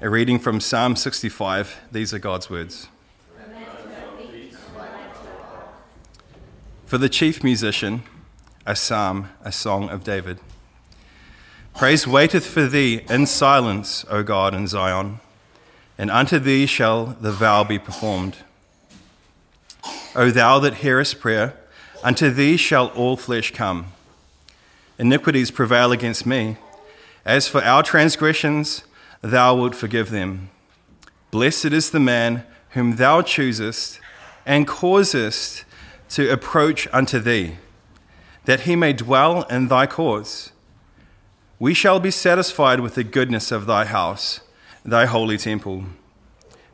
A reading from Psalm 65. These are God's words. For the chief musician, a psalm, a song of David. Praise waiteth for thee in silence, O God, in Zion, and unto thee shall the vow be performed. O thou that hearest prayer, unto thee shall all flesh come. Iniquities prevail against me. As for our transgressions, thou wilt forgive them. Blessed is the man whom thou choosest and causest to approach unto thee, that he may dwell in thy courts. We shall be satisfied with the goodness of thy house, thy holy temple.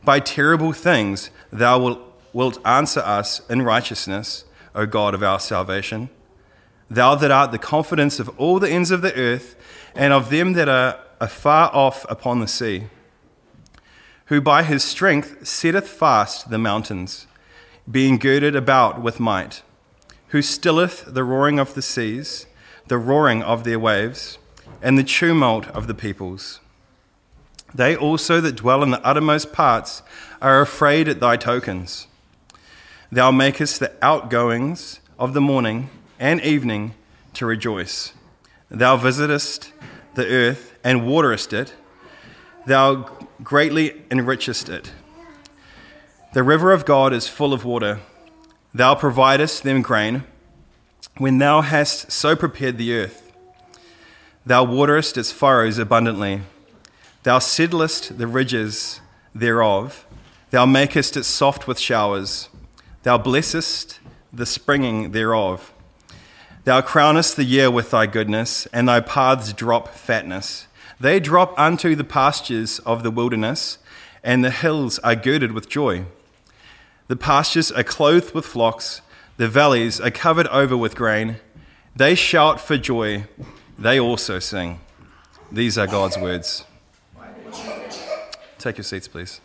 By terrible things thou wilt answer us in righteousness, O God of our salvation. Thou that art the confidence of all the ends of the earth, and of them that are afar off upon the sea, who by his strength setteth fast the mountains being girded about with might, who stilleth the roaring of the seas, the roaring of their waves, and the tumult of the peoples. They also that dwell in the uttermost parts are afraid at thy tokens. Thou makest the outgoings of the morning and evening to rejoice. Thou visitest the earth and waterest it. Thou greatly enrichest it. The river of God is full of water. Thou providest them grain when thou hast so prepared the earth. Thou waterest its furrows abundantly. Thou settlest the ridges thereof. Thou makest it soft with showers. Thou blessest the springing thereof. Thou crownest the year with thy goodness, and thy paths drop fatness. They drop unto the pastures of the wilderness, and the hills are girded with joy. The pastures are clothed with flocks, the valleys are covered over with grain. They shout for joy, they also sing. These are God's words. Take your seats, please.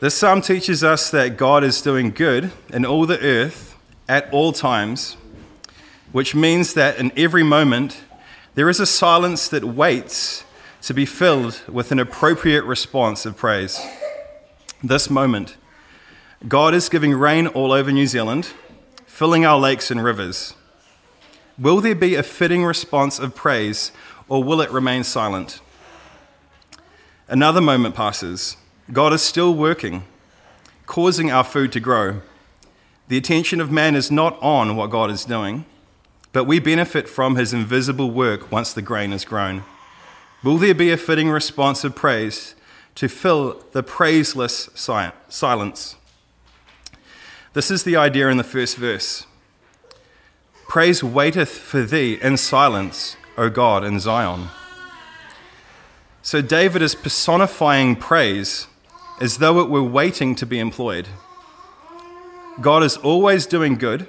This psalm teaches us that God is doing good in all the earth at all times, which means that in every moment there is a silence that waits to be filled with an appropriate response of praise. This moment, God is giving rain all over New Zealand, filling our lakes and rivers. Will there be a fitting response of praise, or will it remain silent? Another moment passes. God is still working, causing our food to grow. The attention of man is not on what God is doing, but we benefit from his invisible work once the grain is grown. Will there be a fitting response of praise to fill the praiseless silence? This is the idea in the first verse. Praise waiteth for thee in silence, O God, in Zion. So David is personifying praise as though it were waiting to be employed. God is always doing good.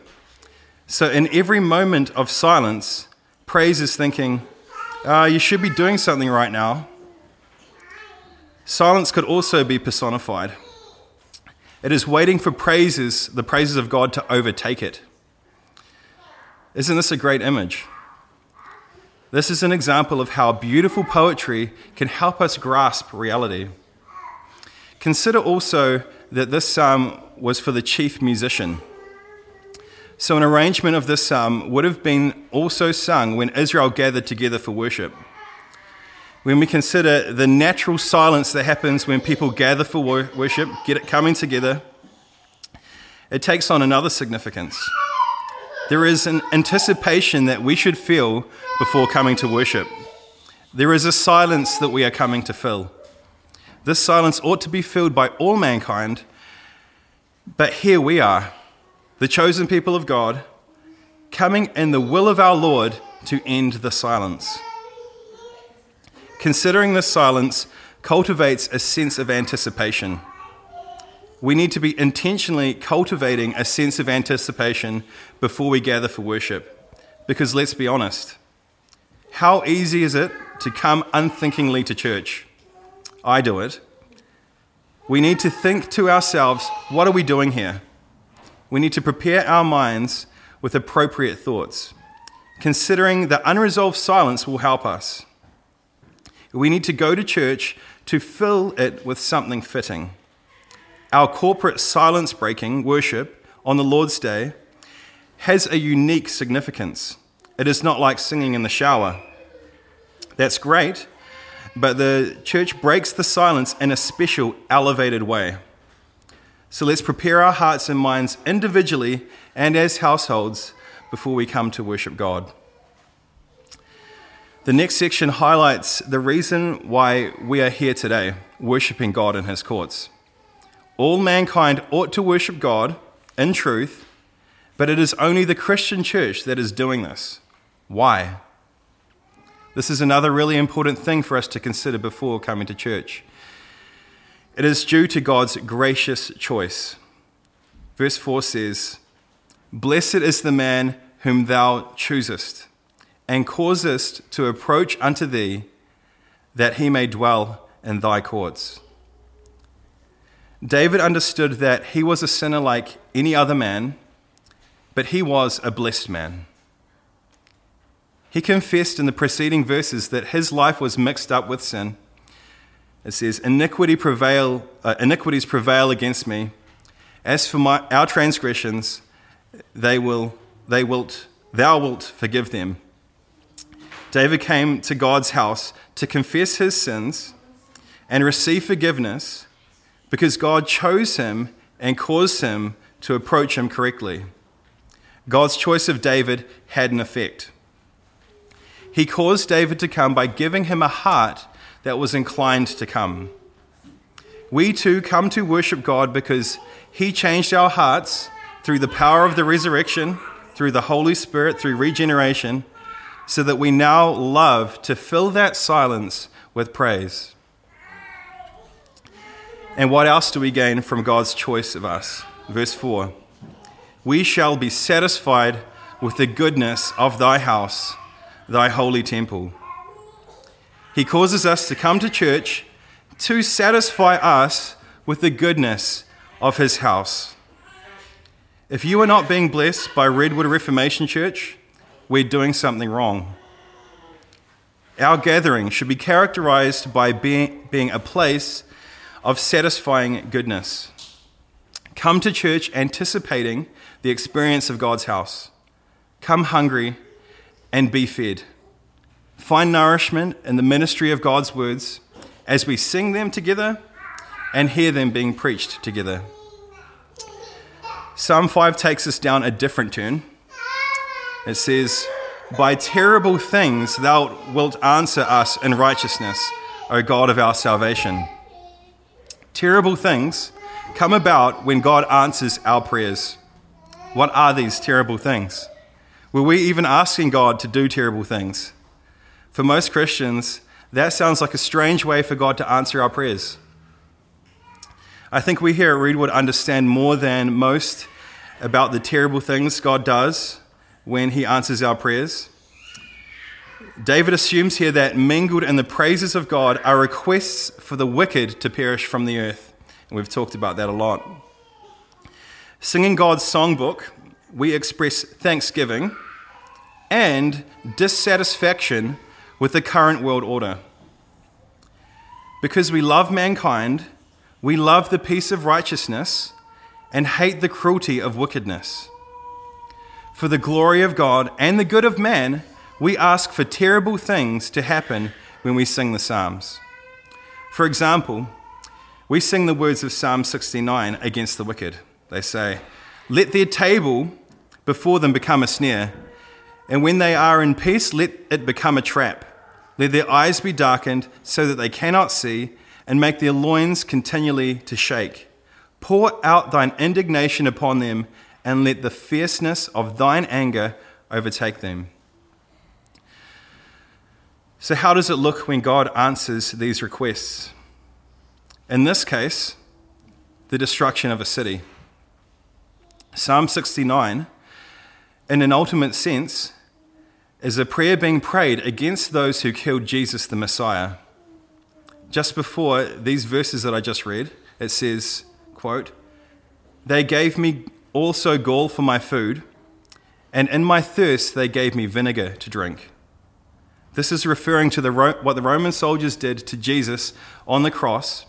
So in every moment of silence, praise is thinking, uh, you should be doing something right now. Silence could also be personified. It is waiting for praises, the praises of God, to overtake it. Isn't this a great image? This is an example of how beautiful poetry can help us grasp reality. Consider also that this psalm was for the chief musician. So, an arrangement of this psalm would have been also sung when Israel gathered together for worship. When we consider the natural silence that happens when people gather for worship, get it coming together, it takes on another significance. There is an anticipation that we should feel before coming to worship. There is a silence that we are coming to fill. This silence ought to be filled by all mankind, but here we are the chosen people of God, coming in the will of our Lord to end the silence. Considering this silence cultivates a sense of anticipation. We need to be intentionally cultivating a sense of anticipation before we gather for worship. Because let's be honest, how easy is it to come unthinkingly to church? I do it. We need to think to ourselves, what are we doing here? We need to prepare our minds with appropriate thoughts. considering that unresolved silence will help us. We need to go to church to fill it with something fitting. Our corporate silence breaking worship on the Lord's Day has a unique significance. It is not like singing in the shower. That's great, but the church breaks the silence in a special, elevated way. So let's prepare our hearts and minds individually and as households before we come to worship God. The next section highlights the reason why we are here today, worshiping God in His courts. All mankind ought to worship God in truth, but it is only the Christian church that is doing this. Why? This is another really important thing for us to consider before coming to church. It is due to God's gracious choice. Verse 4 says, Blessed is the man whom thou choosest, and causest to approach unto thee, that he may dwell in thy courts. David understood that he was a sinner like any other man, but he was a blessed man. He confessed in the preceding verses that his life was mixed up with sin. It says, Iniquity prevail, uh, Iniquities prevail against me. As for my, our transgressions, they will, they wilt, thou wilt forgive them. David came to God's house to confess his sins and receive forgiveness because God chose him and caused him to approach him correctly. God's choice of David had an effect. He caused David to come by giving him a heart that was inclined to come. We too come to worship God because he changed our hearts through the power of the resurrection, through the Holy Spirit, through regeneration, so that we now love to fill that silence with praise. And what else do we gain from God's choice of us? Verse 4 We shall be satisfied with the goodness of thy house, thy holy temple. He causes us to come to church to satisfy us with the goodness of his house. If you are not being blessed by Redwood Reformation Church, we're doing something wrong. Our gathering should be characterized by being, being a place of satisfying goodness. Come to church anticipating the experience of God's house. Come hungry and be fed. Find nourishment in the ministry of God's words as we sing them together and hear them being preached together. Psalm 5 takes us down a different turn. It says, By terrible things thou wilt answer us in righteousness, O God of our salvation. Terrible things come about when God answers our prayers. What are these terrible things? Were we even asking God to do terrible things? For most Christians, that sounds like a strange way for God to answer our prayers. I think we here at Redwood understand more than most about the terrible things God does when He answers our prayers. David assumes here that mingled in the praises of God are requests for the wicked to perish from the earth. And we've talked about that a lot. Singing God's songbook, we express thanksgiving and dissatisfaction with the current world order. Because we love mankind, we love the peace of righteousness and hate the cruelty of wickedness. For the glory of God and the good of man, we ask for terrible things to happen when we sing the Psalms. For example, we sing the words of Psalm 69 against the wicked. They say, Let their table before them become a snare, and when they are in peace, let it become a trap. Let their eyes be darkened so that they cannot see, and make their loins continually to shake. Pour out thine indignation upon them, and let the fierceness of thine anger overtake them. So, how does it look when God answers these requests? In this case, the destruction of a city. Psalm 69, in an ultimate sense, is a prayer being prayed against those who killed Jesus the Messiah. Just before these verses that I just read, it says, quote, They gave me also gall for my food, and in my thirst they gave me vinegar to drink. This is referring to the, what the Roman soldiers did to Jesus on the cross,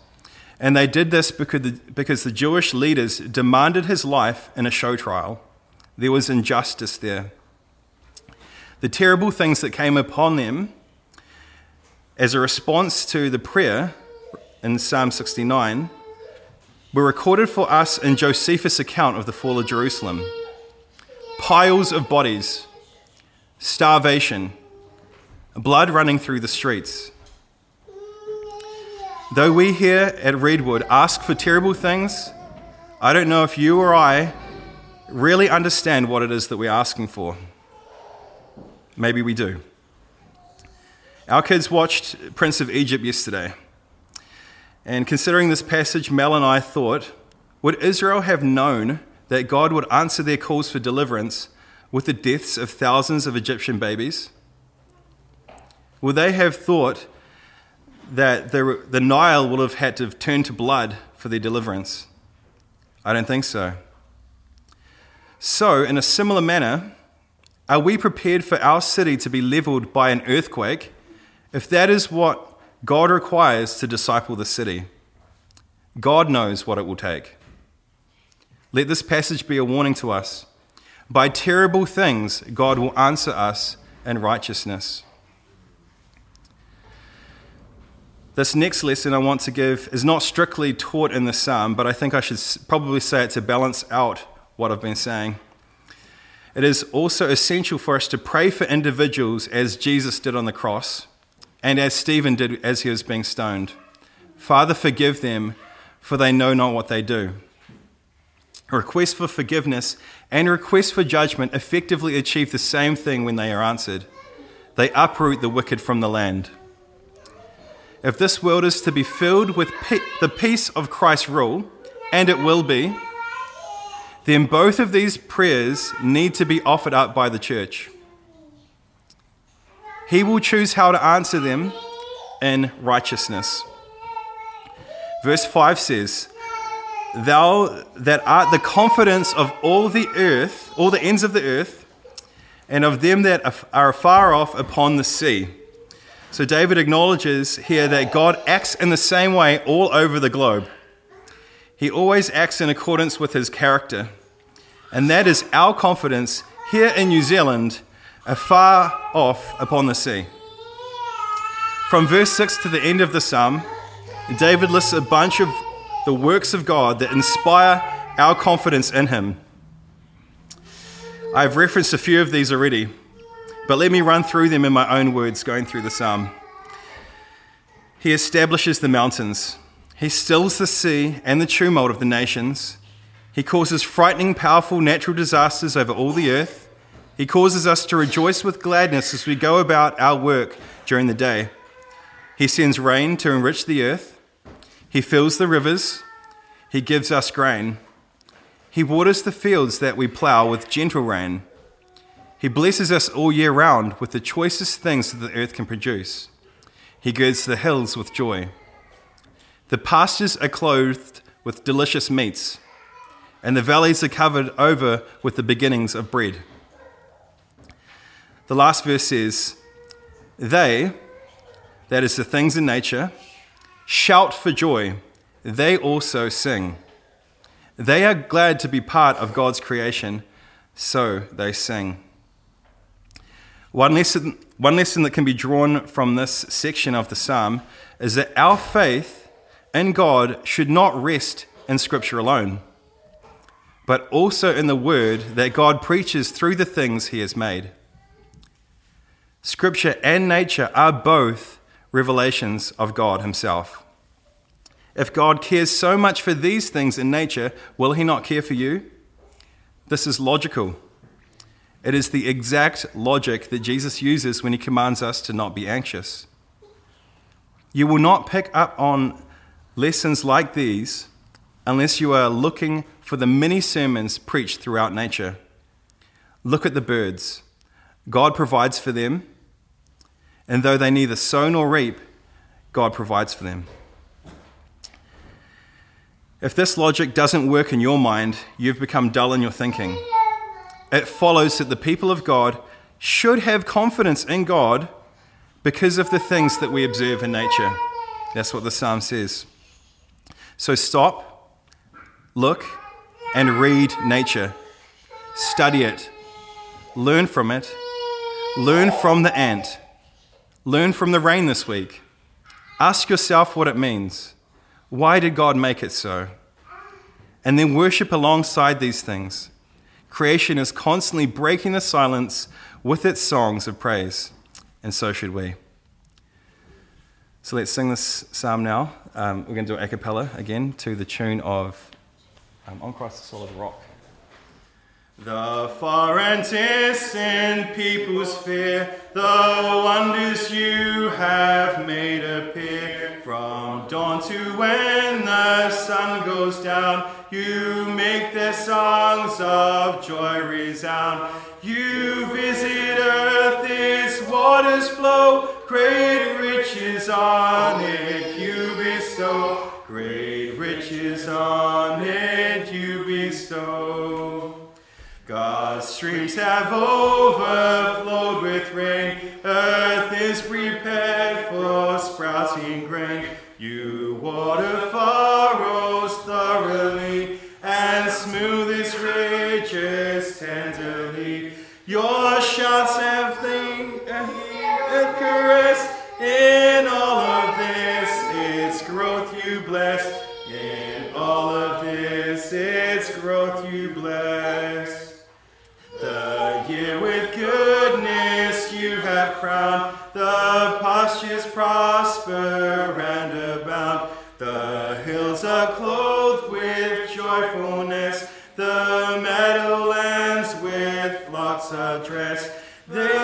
and they did this because the, because the Jewish leaders demanded his life in a show trial. There was injustice there. The terrible things that came upon them as a response to the prayer in Psalm 69 were recorded for us in Josephus' account of the fall of Jerusalem piles of bodies, starvation, blood running through the streets. Though we here at Redwood ask for terrible things, I don't know if you or I really understand what it is that we're asking for. Maybe we do. Our kids watched Prince of Egypt yesterday. And considering this passage, Mel and I thought, would Israel have known that God would answer their calls for deliverance with the deaths of thousands of Egyptian babies? Would they have thought that the, Nile would have had to turned to blood for their deliverance? I don't think so. So, in a similar manner, are we prepared for our city to be leveled by an earthquake if that is what God requires to disciple the city? God knows what it will take. Let this passage be a warning to us. By terrible things, God will answer us in righteousness. This next lesson I want to give is not strictly taught in the psalm, but I think I should probably say it to balance out what I've been saying. It is also essential for us to pray for individuals as Jesus did on the cross and as Stephen did as he was being stoned. Father, forgive them, for they know not what they do. A request for forgiveness and a request for judgment effectively achieve the same thing when they are answered. They uproot the wicked from the land. If this world is to be filled with pe- the peace of Christ's rule, and it will be, then both of these prayers need to be offered up by the church. He will choose how to answer them in righteousness. Verse 5 says, thou that art the confidence of all the earth, all the ends of the earth, and of them that are far off upon the sea. So David acknowledges here that God acts in the same way all over the globe. He always acts in accordance with his character. And that is our confidence here in New Zealand, afar off upon the sea. From verse 6 to the end of the psalm, David lists a bunch of the works of God that inspire our confidence in Him. I've referenced a few of these already, but let me run through them in my own words going through the psalm. He establishes the mountains, He stills the sea and the tumult of the nations. He causes frightening, powerful natural disasters over all the earth. He causes us to rejoice with gladness as we go about our work during the day. He sends rain to enrich the earth. He fills the rivers, He gives us grain. He waters the fields that we plough with gentle rain. He blesses us all year round with the choicest things that the earth can produce. He girds the hills with joy. The pastures are clothed with delicious meats, and the valleys are covered over with the beginnings of bread. The last verse says, They, that is the things in nature, shout for joy. They also sing. They are glad to be part of God's creation, so they sing. One lesson, one lesson that can be drawn from this section of the psalm is that our faith in God should not rest in Scripture alone, but also in the word that God preaches through the things He has made. Scripture and nature are both revelations of God Himself. If God cares so much for these things in nature, will He not care for you? This is logical. It is the exact logic that Jesus uses when He commands us to not be anxious. You will not pick up on lessons like these unless you are looking for the many sermons preached throughout nature. Look at the birds. God provides for them and though they neither sow nor reap, God provides for them. If this logic doesn't work in your mind, you've become dull in your thinking. it follows that the people of God should have confidence in God because of the things that we observe in nature. That's what the psalm says. So stop, look, and read nature. Study it. Learn from it. Learn from the ant. Learn from the rain this week. Ask yourself what it means. Why did God make it so? And then worship alongside these things. Creation is constantly breaking the silence with its songs of praise, and so should we. So let's sing this psalm now. Um, we're going to do a cappella again to the tune of um, On Christ the Solid Rock. The far and peoples fear the wonders you have made appear. From dawn to when the sun goes down, you make their songs of joy resound. You visit earth, its waters flow, great riches on it you bestow. Great riches on it you bestow. God's streams have overflowed with rain. Earth is prepared for sprouting grain. Goodness you have crowned, the pastures prosper and abound. The hills are clothed with joyfulness, the meadowlands with flocks are dressed. The